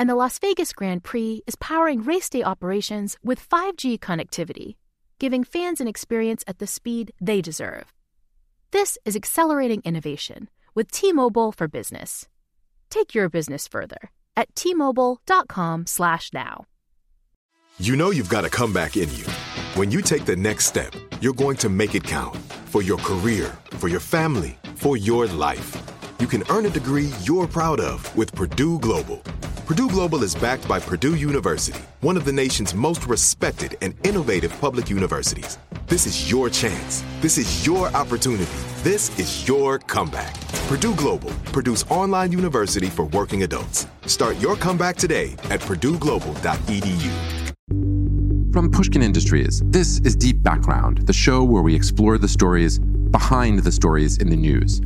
And the Las Vegas Grand Prix is powering race day operations with 5G connectivity, giving fans an experience at the speed they deserve. This is accelerating innovation with T-Mobile for Business. Take your business further at t-mobile.com/now. You know you've got a comeback in you. When you take the next step, you're going to make it count for your career, for your family, for your life. You can earn a degree you're proud of with Purdue Global. Purdue Global is backed by Purdue University, one of the nation's most respected and innovative public universities. This is your chance. This is your opportunity. This is your comeback. Purdue Global, Purdue's online university for working adults. Start your comeback today at purdueglobal.edu. From Pushkin Industries, this is Deep Background, the show where we explore the stories behind the stories in the news.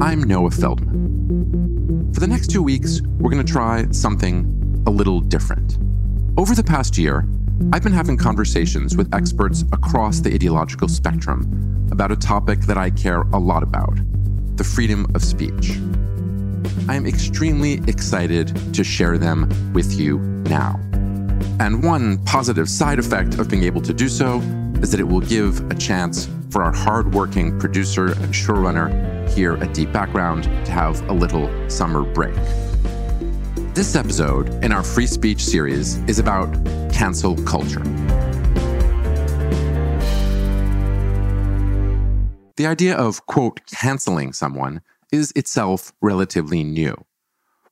I'm Noah Feldman. For the next two weeks, we're going to try something a little different. Over the past year, I've been having conversations with experts across the ideological spectrum about a topic that I care a lot about the freedom of speech. I am extremely excited to share them with you now. And one positive side effect of being able to do so is that it will give a chance for our hardworking producer and showrunner here at Deep Background to have a little summer break. This episode in our free speech series is about cancel culture. The idea of, quote, canceling someone is itself relatively new.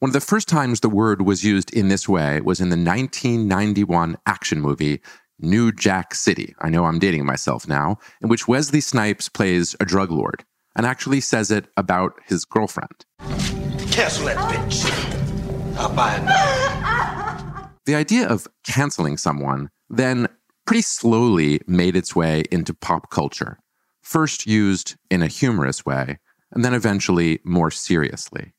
One of the first times the word was used in this way was in the 1991 action movie New Jack City. I know I'm dating myself now, in which Wesley Snipes plays a drug lord and actually says it about his girlfriend. Cancel that bitch. I'll buy it. The idea of canceling someone then pretty slowly made its way into pop culture, first used in a humorous way, and then eventually more seriously.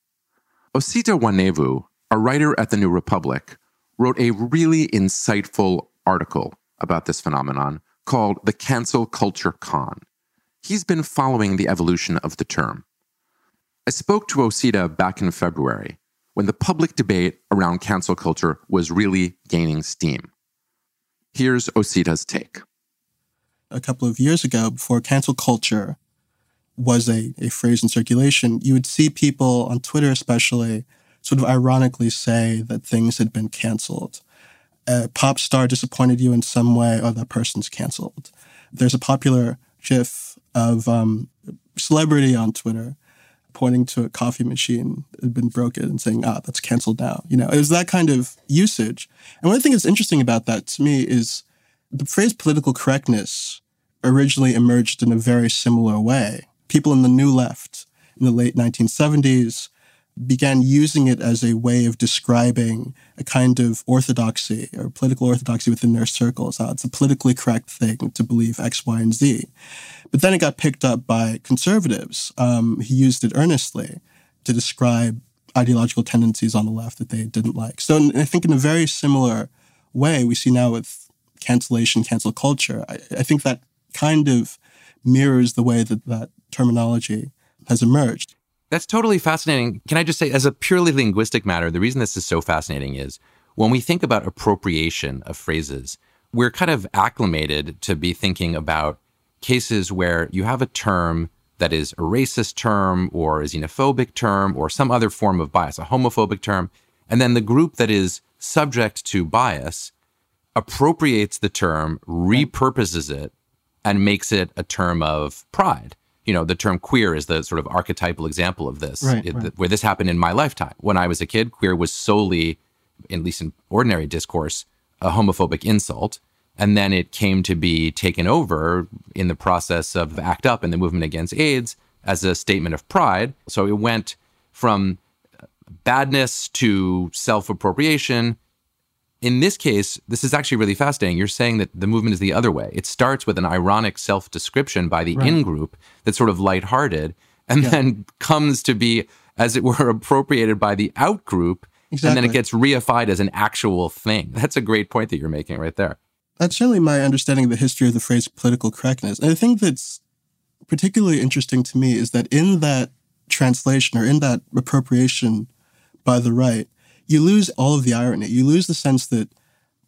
Osita Nwanevu, a writer at the New Republic, wrote a really insightful article about this phenomenon called The Cancel Culture Con he's been following the evolution of the term. I spoke to Osita back in February when the public debate around cancel culture was really gaining steam. Here's Osita's take. A couple of years ago, before cancel culture was a, a phrase in circulation, you would see people on Twitter, especially, sort of ironically say that things had been canceled. A pop star disappointed you in some way, or that person's canceled. There's a popular GIF of um, celebrity on Twitter pointing to a coffee machine that had been broken and saying, ah, that's canceled now. You know, it was that kind of usage. And one thing that's interesting about that to me is the phrase political correctness originally emerged in a very similar way. People in the New Left in the late 1970s began using it as a way of describing a kind of orthodoxy or political orthodoxy within their circles. It's a politically correct thing to believe X, Y, and Z. But then it got picked up by conservatives. Um, he used it earnestly to describe ideological tendencies on the left that they didn't like. So I think in a very similar way, we see now with cancellation, cancel culture, I, I think that kind of mirrors the way that that terminology has emerged. That's totally fascinating. Can I just say, as a purely linguistic matter, the reason this is so fascinating is when we think about appropriation of phrases, we're kind of acclimated to be thinking about cases where you have a term that is a racist term or a xenophobic term or some other form of bias, a homophobic term, and then the group that is subject to bias appropriates the term, repurposes it, and makes it a term of pride. You know, the term queer is the sort of archetypal example of this, Right, it- right. where this happened in my lifetime. When I was a kid, queer was solely, at least in ordinary discourse, a homophobic insult. And then it came to be taken over in the process of ACT UP and the movement against AIDS as a statement of pride. So it went from badness to self appropriation. In this case, this is actually really fascinating. You're saying that the movement is the other way. It starts with an ironic self description by the in group that's sort of lighthearted and then comes to be, as it were, appropriated by the out group. And then it gets reified as an actual thing. That's a great point that you're making right there. That's certainly my understanding of the history of the phrase political correctness. And I think that's particularly interesting to me is that in that translation or in that appropriation by the right, you lose all of the irony. You lose the sense that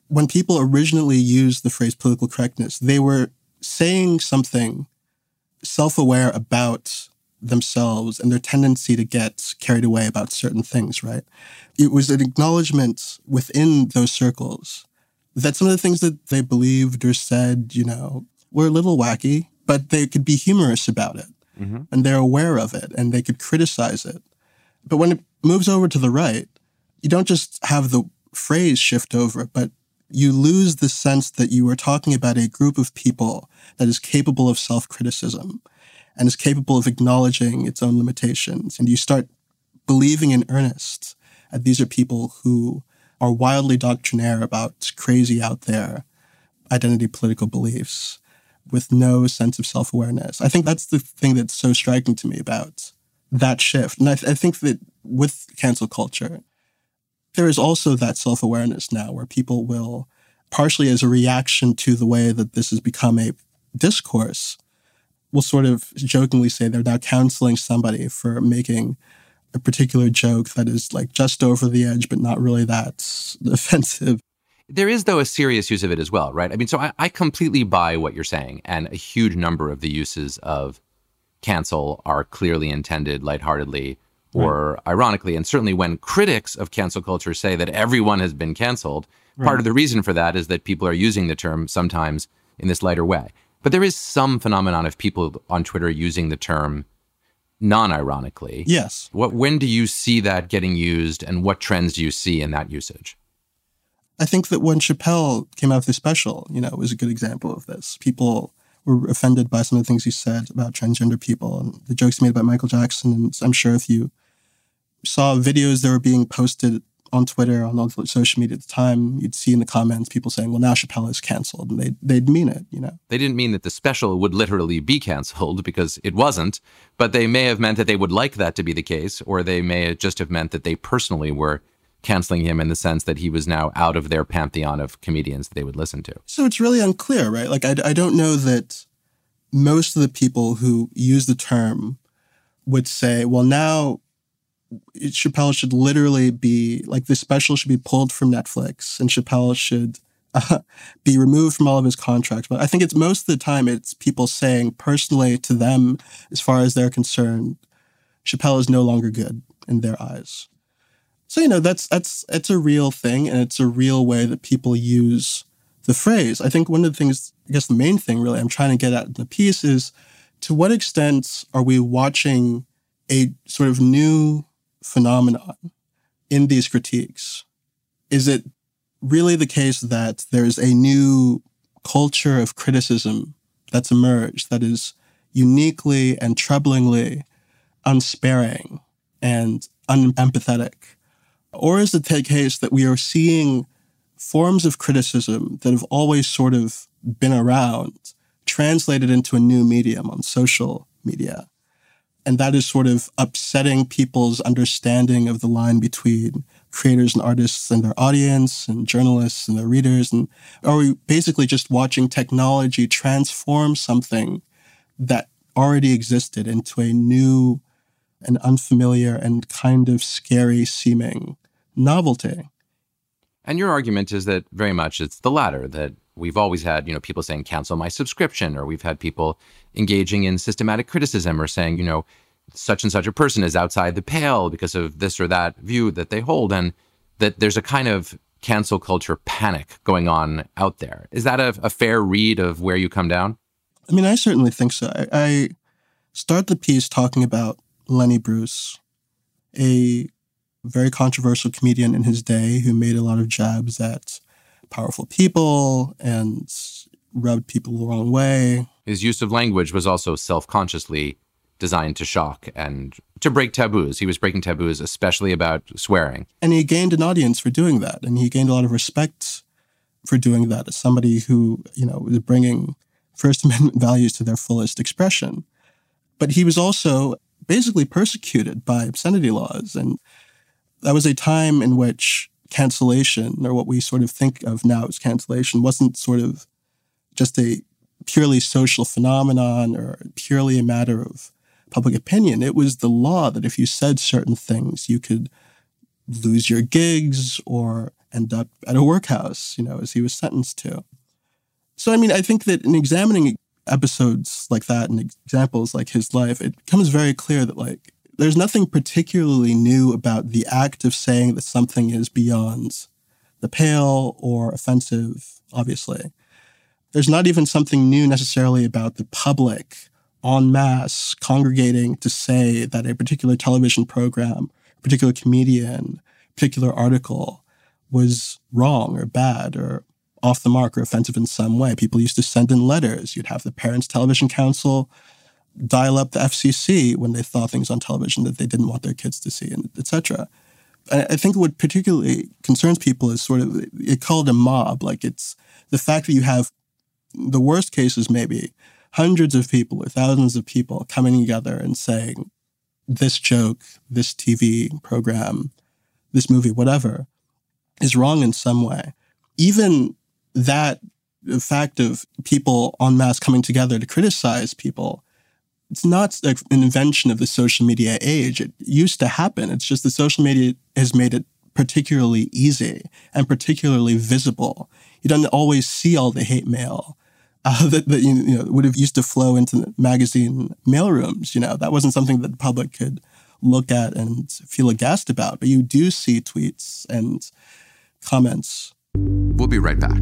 when people originally used the phrase political correctness, they were saying something self aware about themselves and their tendency to get carried away about certain things, right? It was an acknowledgement within those circles that some of the things that they believed or said, you know, were a little wacky, but they could be humorous about it. Mm-hmm. And they're aware of it and they could criticize it. But when it moves over to the right, you don't just have the phrase shift over, but you lose the sense that you are talking about a group of people that is capable of self criticism and is capable of acknowledging its own limitations. And you start believing in earnest that these are people who are wildly doctrinaire about crazy out there identity political beliefs with no sense of self awareness. I think that's the thing that's so striking to me about that shift. And I, I think that with cancel culture, there is also that self awareness now where people will, partially as a reaction to the way that this has become a discourse, will sort of jokingly say they're now counseling somebody for making a particular joke that is like just over the edge, but not really that offensive. There is, though, a serious use of it as well, right? I mean, so I, I completely buy what you're saying, and a huge number of the uses of cancel are clearly intended lightheartedly or ironically. And certainly when critics of cancel culture say that everyone has been canceled, part of the reason for that is that people are using the term sometimes in this lighter way. But there is some phenomenon of people on Twitter using the term non ironically. Yes. What, when do you see that getting used, and what trends do you see in that usage? I think that when Chappelle came out with his special, you know, it was a good example of this. People were offended by some of the things he said about transgender people and the jokes he made about Michael Jackson. And I'm sure if you saw videos that were being posted on Twitter, on all social media at the time, you'd see in the comments people saying, well, now Chappelle is canceled. And they'd, they'd mean it, you know. They didn't mean that the special would literally be canceled because it wasn't, but they may have meant that they would like that to be the case, or they may just have meant that they personally were canceling him in the sense that he was now out of their pantheon of comedians that they would listen to. So it's really unclear, right? Like, I, I don't know that most of the people who use the term would say, well, now Chappelle should literally be like this special should be pulled from Netflix and Chappelle should uh, be removed from all of his contracts. But I think it's most of the time it's people saying personally to them, as far as they're concerned, Chappelle is no longer good in their eyes. So you know that's that's it's a real thing, and it's a real way that people use the phrase. I think one of the things, I guess, the main thing really I'm trying to get at in the piece is to what extent are we watching a sort of new phenomenon in these critiques? Is it really the case that there's a new culture of criticism that's emerged that is uniquely and troublingly unsparing and unempathetic? Or is it the case that we are seeing forms of criticism that have always sort of been around translated into a new medium on social media? And that is sort of upsetting people's understanding of the line between creators and artists and their audience and journalists and their readers. And are we basically just watching technology transform something that already existed into a new and unfamiliar and kind of scary seeming novelty? And your argument is that very much it's the latter, that we've always had, you know, people saying cancel my subscription, or we've had people engaging in systematic criticism or saying, you know, such and such a person is outside the pale because of this or that view that they hold. And that there's a kind of cancel culture panic going on out there. Is that a, a fair read of where you come down? I mean, I certainly think so. I, I start the piece talking about Lenny Bruce, a very controversial comedian in his day who made a lot of jabs at powerful people and rubbed people the wrong way. His use of language was also self consciously designed to shock and to break taboos. He was breaking taboos, especially about swearing. And he gained an audience for doing that. And he gained a lot of respect for doing that as somebody who, you know, was bringing First Amendment values to their fullest expression. But he was also basically persecuted by obscenity laws. And that was a time in which cancellation, or what we sort of think of now as cancellation, wasn't sort of just a purely social phenomenon or purely a matter of public opinion. It was the law that if you said certain things, you could lose your gigs or end up at a workhouse, you know, as he was sentenced to. So, I mean, I think that in examining episodes like that and examples like his life, it becomes very clear that, like, there's nothing particularly new about the act of saying that something is beyond the pale or offensive, obviously. There's not even something new necessarily about the public en masse congregating to say that a particular television program, a particular comedian, a particular article was wrong or bad or off the mark or offensive in some way. People used to send in letters. You'd have the Parents Television Council dial up the FCC when they saw things on television that they didn't want their kids to see, and etc. I think what particularly concerns people is sort of it called a mob. Like it's the fact that you have the worst cases, maybe hundreds of people or thousands of people coming together and saying, this joke, this TV program, this movie, whatever, is wrong in some way. Even that fact of people en masse coming together to criticize people, it's not an invention of the social media age. It used to happen. It's just the social media has made it particularly easy and particularly visible. You don't always see all the hate mail uh, that, that, you know would have used to flow into magazine mailrooms. You know that wasn't something that the public could look at and feel aghast about. But you do see tweets and comments. We'll be right back.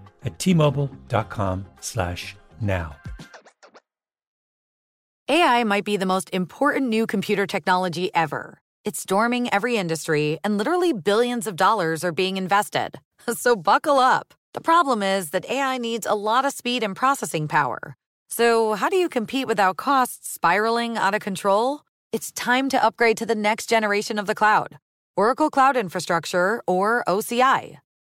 at t-mobile.com/now. AI might be the most important new computer technology ever. It's storming every industry, and literally billions of dollars are being invested. So buckle up. The problem is that AI needs a lot of speed and processing power. So how do you compete without costs spiraling out of control? It's time to upgrade to the next generation of the cloud. Oracle Cloud Infrastructure, or OCI.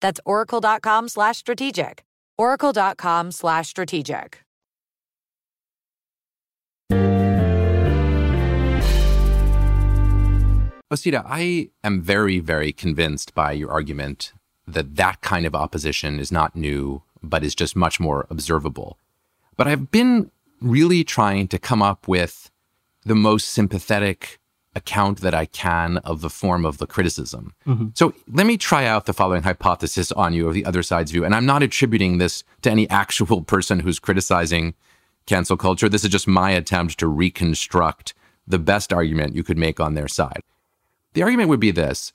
That's oracle.com slash strategic. oracle.com slash strategic. Osita, I am very, very convinced by your argument that that kind of opposition is not new, but is just much more observable. But I've been really trying to come up with the most sympathetic account that I can of the form of the criticism. Mm-hmm. So let me try out the following hypothesis on you of the other side's view. And I'm not attributing this to any actual person who's criticizing cancel culture. This is just my attempt to reconstruct the best argument you could make on their side. The argument would be this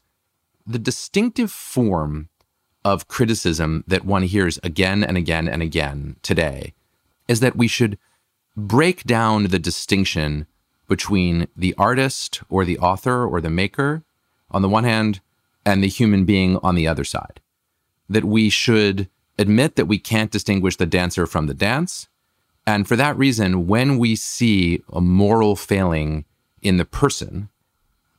the distinctive form of criticism that one hears again and again and again today is that we should break down the distinction between the artist or the author or the maker on the one hand and the human being on the other side. That we should admit that we can't distinguish the dancer from the dance. And for that reason, when we see a moral failing in the person,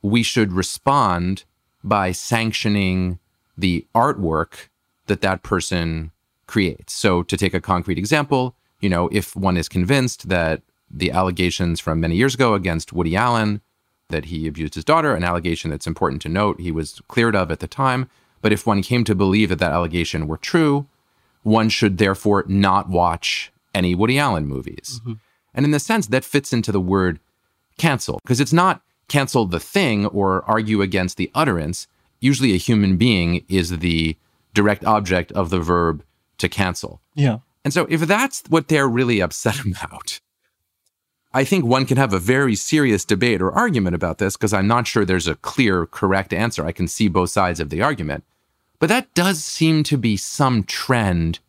we should respond by sanctioning the artwork that that person creates. So, to take a concrete example, you know, if one is convinced that the allegations from many years ago against Woody Allen that he abused his daughter, an allegation that's important to note he was cleared of at the time, but if one came to believe that that allegation were true, one should therefore not watch any Woody Allen movies. Mm-hmm. And in the sense that fits into the word cancel, because it's not cancel the thing or argue against the utterance. Usually a human being is the direct object of the verb to cancel. Yeah. And so if that's what they're really upset about, I think one can have a very serious debate or argument about this because I'm not sure there's a clear, correct answer. I can see both sides of the argument. But that does seem to be some trend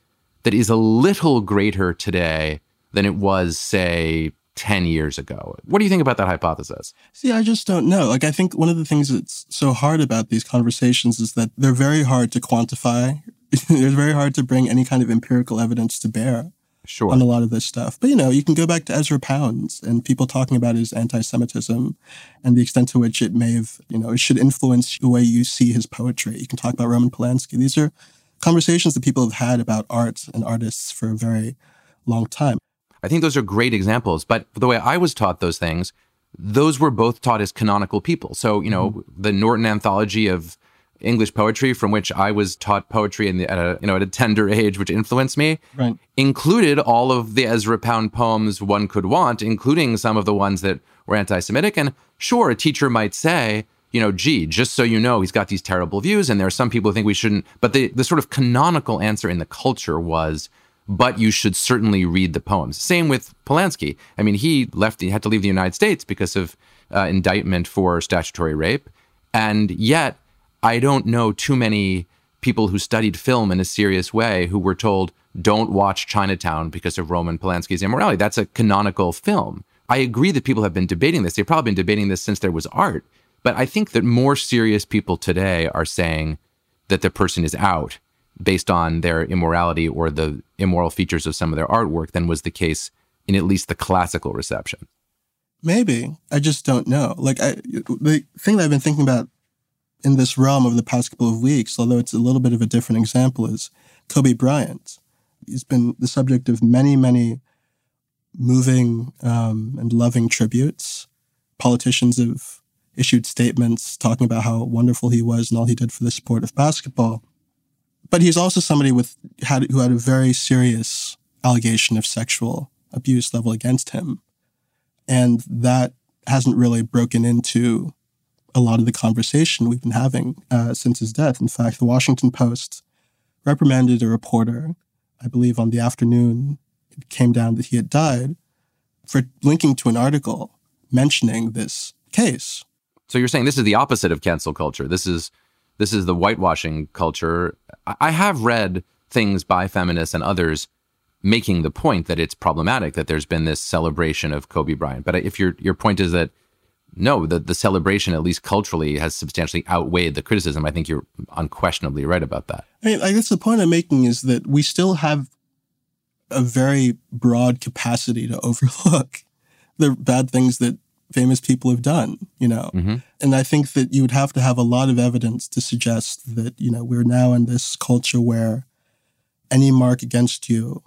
that is a little greater today than it was, say, 10 years ago. What do you think about that hypothesis? See, I just don't know. Like, I think one of the things that's so hard about these conversations is that they're very hard to quantify. it's very hard to bring any kind of empirical evidence to bear sure. on a lot of this stuff. But, you know, you can go back to Ezra Pounds and people talking about his anti Semitism and the extent to which it may have, you know, it should influence the way you see his poetry. You can talk about Roman Polanski. These are conversations that people have had about art and artists for a very long time. I think those are great examples. But the way I was taught those things, those were both taught as canonical people. So, you know, mm-hmm. the Norton anthology of English poetry, from which I was taught poetry the, at a you know at a tender age, which influenced me, right. included all of the Ezra Pound poems one could want, including some of the ones that were anti-Semitic. And sure, a teacher might say, you know, gee, just so you know, he's got these terrible views, and there are some people who think we shouldn't. But the the sort of canonical answer in the culture was but you should certainly read the poems. Same with Polanski. I mean, he left, he had to leave the United States because of uh, indictment for statutory rape. And yet, I don't know too many people who studied film in a serious way who were told, don't watch Chinatown because of Roman Polanski's immorality. That's a canonical film. I agree that people have been debating this. They've probably been debating this since there was art. But I think that more serious people today are saying that the person is out based on their immorality or the immoral features of some of their artwork than was the case in at least the classical reception. Maybe. I just don't know. Like, I, the thing that I've been thinking about in this realm over the past couple of weeks, although it's a little bit of a different example, is Kobe Bryant. He's been the subject of many, many moving um, and loving tributes. Politicians have issued statements talking about how wonderful he was and all he did for the sport of basketball. But he's also somebody with had who had a very serious allegation of sexual abuse level against him, and that hasn't really broken into a lot of the conversation we've been having uh, since his death. In fact, the Washington Post reprimanded a reporter, I believe, on the afternoon it came down that he had died, for linking to an article mentioning this case. So you're saying this is the opposite of cancel culture. This is this is the whitewashing culture. I have read things by feminists and others making the point that it's problematic that there's been this celebration of Kobe Bryant. But if your your point is that no, the, the celebration, at least culturally, has substantially outweighed the criticism. I think you're unquestionably right about that. I, mean, I guess the point I'm making is that we still have a very broad capacity to overlook the bad things that famous people have done, you know. Mm-hmm. And I think that you would have to have a lot of evidence to suggest that, you know, we're now in this culture where any mark against you,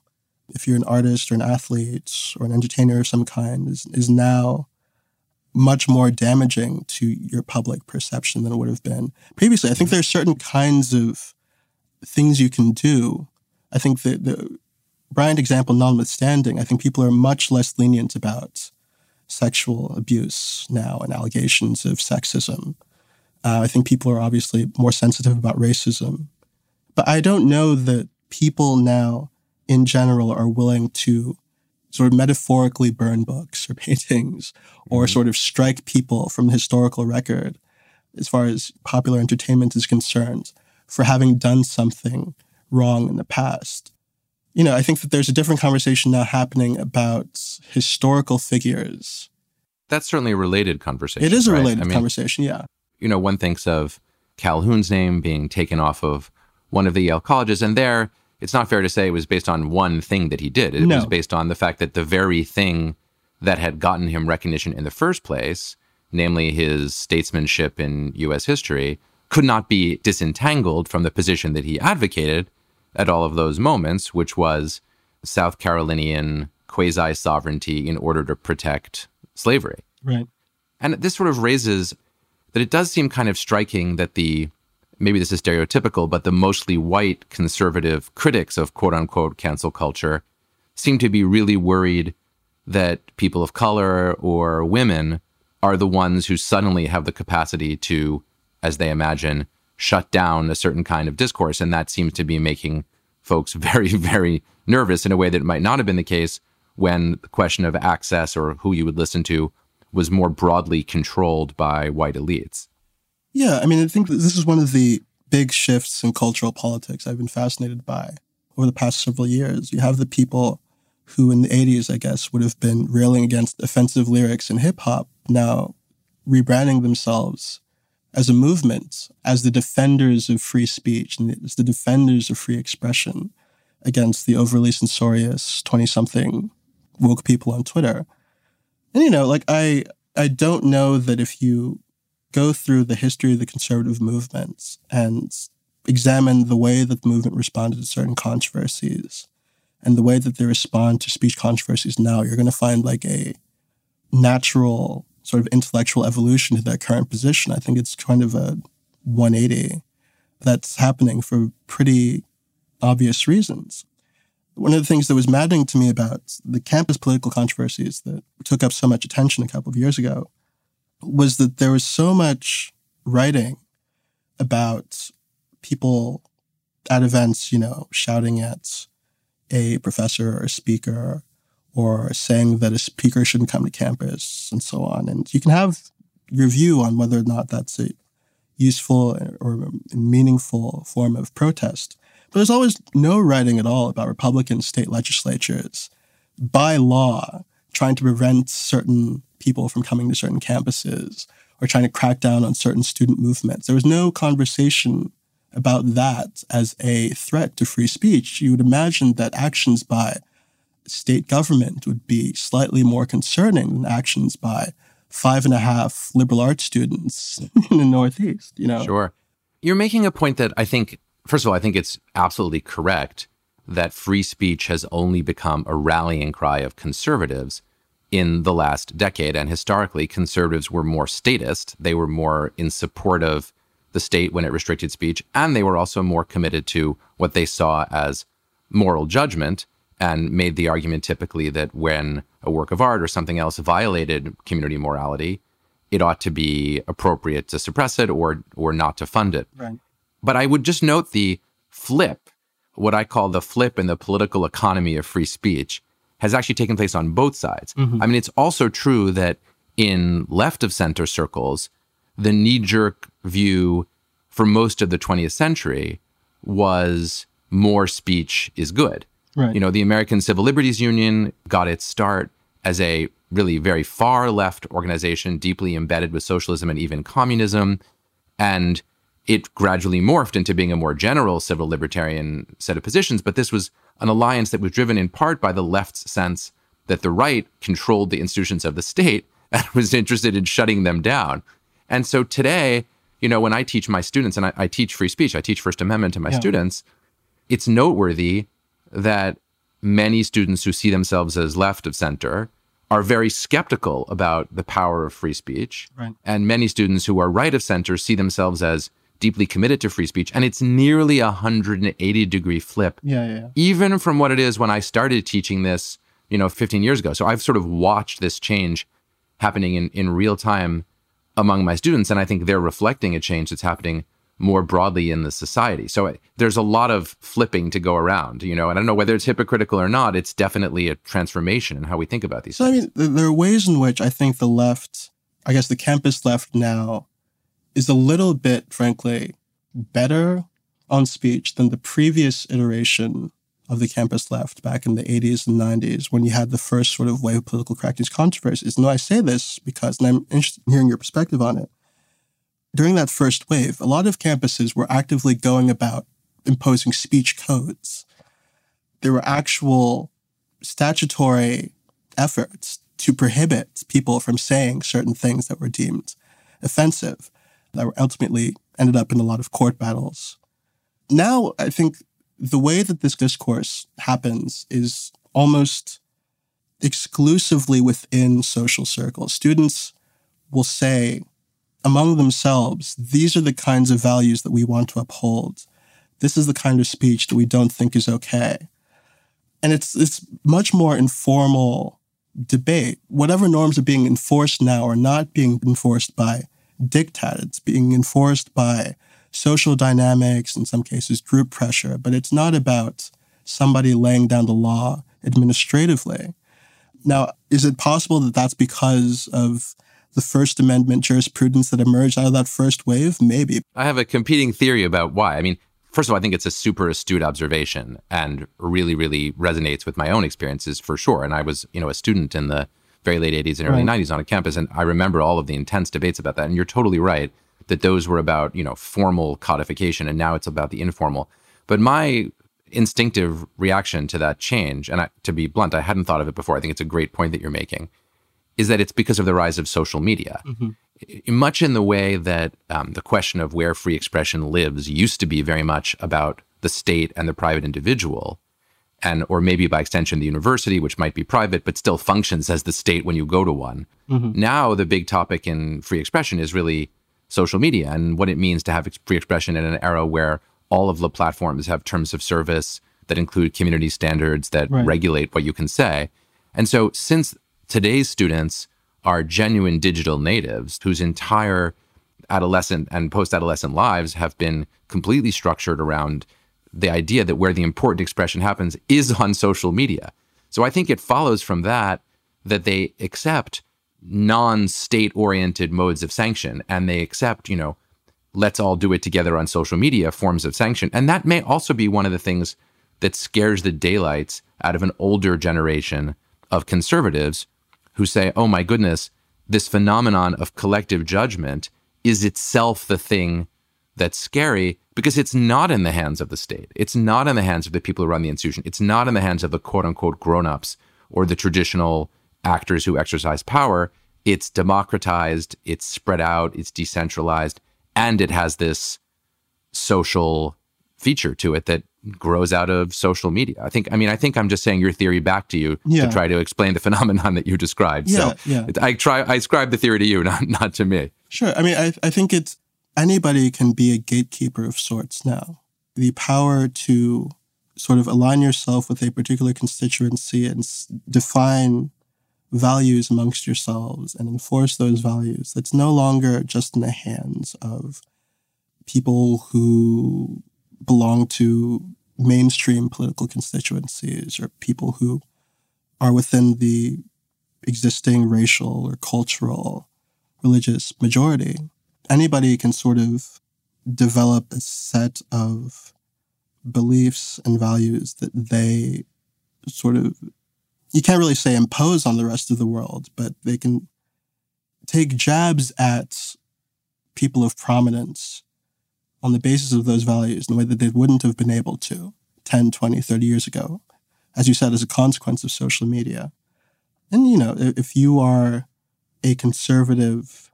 if you're an artist or an athlete or an entertainer of some kind, is, is now much more damaging to your public perception than it would have been previously. I think there are certain kinds of things you can do. I think that the Bryant example notwithstanding, I think people are much less lenient about sexual abuse now and allegations of sexism. Uh, I think people are obviously more sensitive about racism. But I don't know that people now, in general, are willing to sort of metaphorically burn books or paintings or Mm-hmm. sort of strike people from the historical record as far as popular entertainment is concerned for having done something wrong in the past. You know, I think that there's a different conversation now happening about historical figures. That's certainly a related conversation. It is a right? related I mean, conversation, yeah. you know, one thinks of Calhoun's name being taken off of one of the Yale colleges, and there, it's not fair to say it was based on one thing that he did. It No. was based on the fact that the very thing that had gotten him recognition in the first place, namely his statesmanship in U.S. history, could not be disentangled from the position that he advocated at all of those moments, which was South Carolinian quasi sovereignty in order to protect slavery. Right. And this sort of raises that it does seem kind of striking that the maybe this is stereotypical, but the mostly white conservative critics of quote unquote cancel culture seem to be really worried that people of color or women are the ones who suddenly have the capacity to, as they imagine, shut down a certain kind of discourse. And that seems to be making folks very, very nervous in a way that might not have been the case when the question of access or who you would listen to was more broadly controlled by white elites. Yeah, I mean, I think this is one of the big shifts in cultural politics I've been fascinated by over the past several years. You have the people who in the 80s, I guess, would have been railing against offensive lyrics in hip hop, now rebranding themselves as a movement, as the defenders of free speech and as the defenders of free expression against the overly censorious 20 something woke people on Twitter. And, you know, like, I, I don't know that if you go through the history of the conservative movements and examine the way that the movement responded to certain controversies and the way that they respond to speech controversies now, you're going to find like a natural sort of intellectual evolution to their current position. I think it's kind of a 180 that's happening for pretty obvious reasons. One of the things that was maddening to me about the campus political controversies that took up so much attention a couple of years ago was that there was so much writing about people at events, you know, shouting at a professor or a speaker or saying that a speaker shouldn't come to campus and so on. And you can have your view on whether or not that's a useful or meaningful form of protest. But there's always no writing at all about Republican state legislatures by law trying to prevent certain people from coming to certain campuses or trying to crack down on certain student movements. There was no conversation about that as a threat to free speech. You would imagine that actions by state government would be slightly more concerning than actions by five and a half liberal arts students in the Northeast, you know? Sure. You're making a point that I think, first of all, I think it's absolutely correct that free speech has only become a rallying cry of conservatives in the last decade. And historically, conservatives were more statist. They were more in support of the state when it restricted speech. And they were also more committed to what they saw as moral judgment and made the argument typically that when a work of art or something else violated community morality, it ought to be appropriate to suppress it or or not to fund it. Right. But I would just note the flip, what I call the flip in the political economy of free speech, has actually taken place on both sides. Mm-hmm. I mean, it's also true that in left of center circles, the knee jerk view for most of the 20th century was more speech is good. Right. You know, the American Civil Liberties Union got its start as a really very far left organization, deeply embedded with socialism and even communism. And it gradually morphed into being a more general civil libertarian set of positions. But this was an alliance that was driven in part by the left's sense that the right controlled the institutions of the state and was interested in shutting them down. And so today, you know, when I teach my students, and I, I teach free speech, I teach First Amendment to my yeah. students, it's noteworthy that many students who see themselves as left of center are very skeptical about the power of free speech. Right. And many students who are right of center see themselves as deeply committed to free speech. And it's nearly a 180 degree flip. Yeah, yeah, yeah. Even from what it is when I started teaching this, you know, 15 years ago. So I've sort of watched this change happening in, in real time among my students. And I think they're reflecting a change that's happening more broadly in the society. So uh, there's a lot of flipping to go around, you know, and I don't know whether it's hypocritical or not. It's definitely a transformation in how we think about these so, things. I mean, there are ways in which I think the left, I guess the campus left now, is a little bit, frankly, better on speech than the previous iteration of the campus left back in the 80s and 90s when you had the first sort of wave of political correctness controversies. And I say this because, and I'm interested in hearing your perspective on it, during that first wave, a lot of campuses were actively going about imposing speech codes. There were actual statutory efforts to prohibit people from saying certain things that were deemed offensive that ultimately ended up in a lot of court battles. Now, I think the way that this discourse happens is almost exclusively within social circles. Students will say among themselves, these are the kinds of values that we want to uphold. This is the kind of speech that we don't think is okay. And it's it's much more informal debate. Whatever norms are being enforced now are not being enforced by diktat. It's being enforced by social dynamics, in some cases, group pressure, but it's not about somebody laying down the law administratively. Now, is it possible that that's because of the First Amendment jurisprudence that emerged out of that first wave? Maybe. I have a competing theory about why. I mean, first of all, I think it's a super astute observation and really, really resonates with my own experiences for sure. And I was, you know, a student in the very late 80s and early right. 90s on a campus, and I remember all of the intense debates about that. And you're totally right that those were about, you know, formal codification, and now it's about the informal. But my instinctive reaction to that change, and I, to be blunt, I hadn't thought of it before. I think it's a great point that you're making, is that it's because of the rise of social media. Mm-hmm. Much in the way that um, the question of where free expression lives used to be very much about the state and the private individual, and or maybe by extension the university, which might be private but still functions as the state when you go to one. Mm-hmm. Now the big topic in free expression is really social media and what it means to have free expression in an era where all of the platforms have terms of service that include community standards that right. regulate what you can say. And so since today's students are genuine digital natives whose entire adolescent and post-adolescent lives have been completely structured around the idea that where the important expression happens is on social media. So I think it follows from that that they accept non-state oriented modes of sanction and they accept, you know, let's all do it together on social media forms of sanction. And that may also be one of the things that scares the daylights out of an older generation of conservatives who say, oh my goodness, this phenomenon of collective judgment is itself the thing that's scary because it's not in the hands of the state. It's not in the hands of the people who run the institution. It's not in the hands of the quote unquote grown ups or the traditional actors who exercise power. It's democratized, it's spread out, it's decentralized, and it has this social feature to it that grows out of social media. I think, I mean, I think I'm just saying your theory back to you yeah. to try to explain the phenomenon that you described. Yeah, so yeah. I try, I ascribe the theory to you, not, not to me. Sure. I mean, I, I think it's, anybody can be a gatekeeper of sorts now. The power to sort of align yourself with a particular constituency and define values amongst yourselves and enforce those values. That's no longer just in the hands of people who belong to mainstream political constituencies or people who are within the existing racial or cultural religious majority. Anybody can sort of develop a set of beliefs and values that they sort of you can't really say impose on the rest of the world, but they can take jabs at people of prominence on the basis of those values in a way that they wouldn't have been able to 10, 20, 30 years ago, as you said, as a consequence of social media. And, you know, if you are a conservative,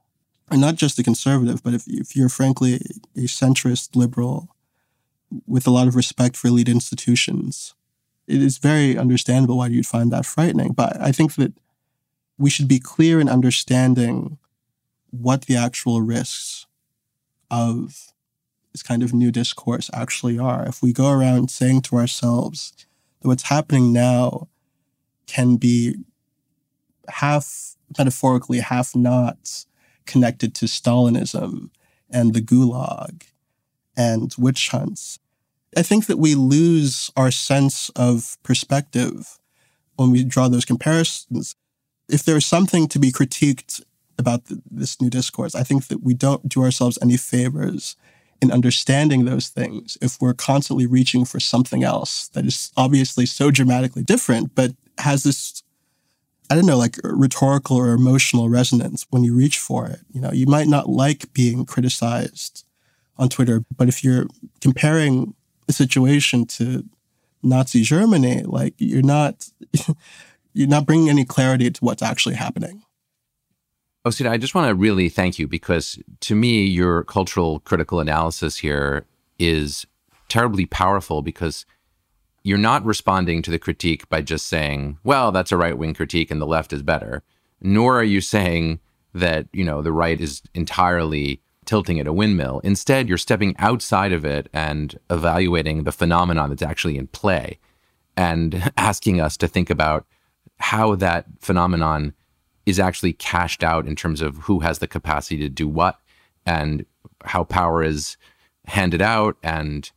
or not just a conservative, but if, if you're frankly a centrist liberal with a lot of respect for elite institutions, it is very understandable why you'd find that frightening. But I think that we should be clear in understanding what the actual risks of this kind of new discourse actually are. If we go around saying to ourselves that what's happening now can be half metaphorically, half not connected to Stalinism and the Gulag and witch hunts, I think that we lose our sense of perspective when we draw those comparisons. If there's something to be critiqued about this new discourse, I think that we don't do ourselves any favors in understanding those things if we're constantly reaching for something else that is obviously so dramatically different, but has this, I don't know, like rhetorical or emotional resonance when you reach for it. You know, you might not like being criticized on Twitter, but if you're comparing the situation to Nazi Germany, like you're not, you're not bringing any clarity to what's actually happening. Oh, Osita, I just want to really thank you because to me, your cultural critical analysis here is terribly powerful because you're not responding to the critique by just saying, well, that's a right wing critique and the left is better. Nor are you saying that, you know, the right is entirely tilting at a windmill. Instead, you're stepping outside of it and evaluating the phenomenon that's actually in play and asking us to think about how that phenomenon is actually cashed out in terms of who has the capacity to do what and how power is handed out and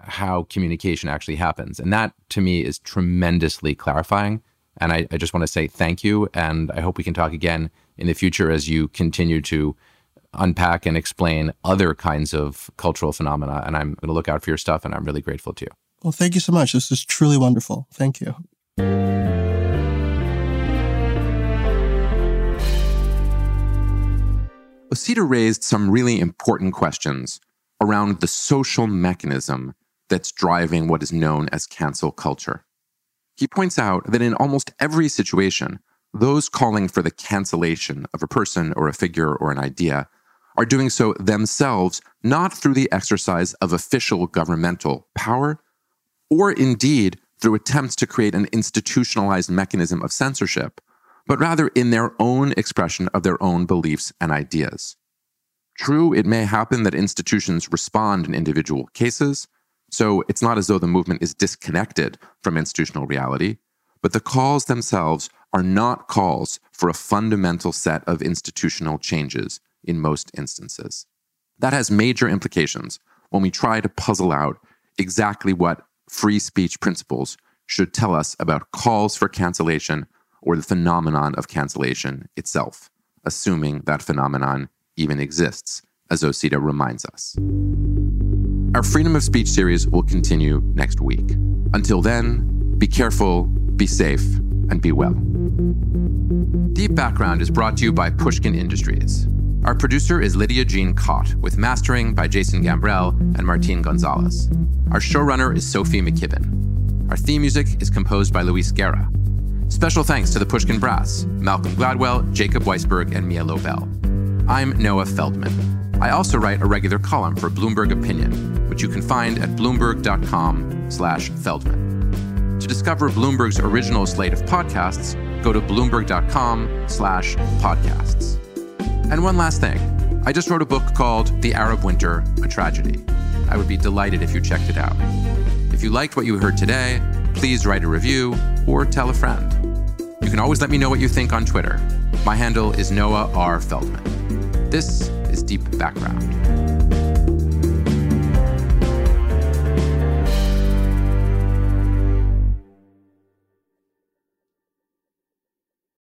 how communication actually happens. And that to me is tremendously clarifying. And I, I, just want to say thank you. And I hope we can talk again in the future as you continue to unpack and explain other kinds of cultural phenomena. And I'm going to look out for your stuff. And I'm really grateful to you. Well, thank you so much. This is truly wonderful. Thank you. Osita raised some really important questions around the social mechanism that's driving what is known as cancel culture. He points out that in almost every situation, those calling for the cancellation of a person or a figure or an idea are doing so themselves, not through the exercise of official governmental power, or indeed through attempts to create an institutionalized mechanism of censorship, but rather in their own expression of their own beliefs and ideas. True, it may happen that institutions respond in individual cases, so it's not as though the movement is disconnected from institutional reality, but the calls themselves are not calls for a fundamental set of institutional changes in most instances. That has major implications when we try to puzzle out exactly what free speech principles should tell us about calls for cancellation or the phenomenon of cancellation itself, assuming that phenomenon even exists, as Osita reminds us. Our Freedom of Speech series will continue next week. Until then, be careful, be safe, and be well. Deep Background is brought to you by Pushkin Industries. Our producer is Lydia Jean Kott, with mastering by Jason Gambrell and Martin Gonzalez. Our showrunner is Sophie McKibben. Our theme music is composed by Luis Guerra. Special thanks to the Pushkin Brass, Malcolm Gladwell, Jacob Weisberg, and Mia Lobel. I'm Noah Feldman. I also write a regular column for Bloomberg Opinion, which you can find at bloomberg.com/feldman. To discover Bloomberg's original slate of podcasts, go to bloomberg.com/podcasts. And one last thing. I just wrote a book called The Arab Winter, a Tragedy. I would be delighted if you checked it out. If you liked what you heard today, please write a review or tell a friend. You can always let me know what you think on Twitter. My handle is Noah R. Feldman. This is Deep Background.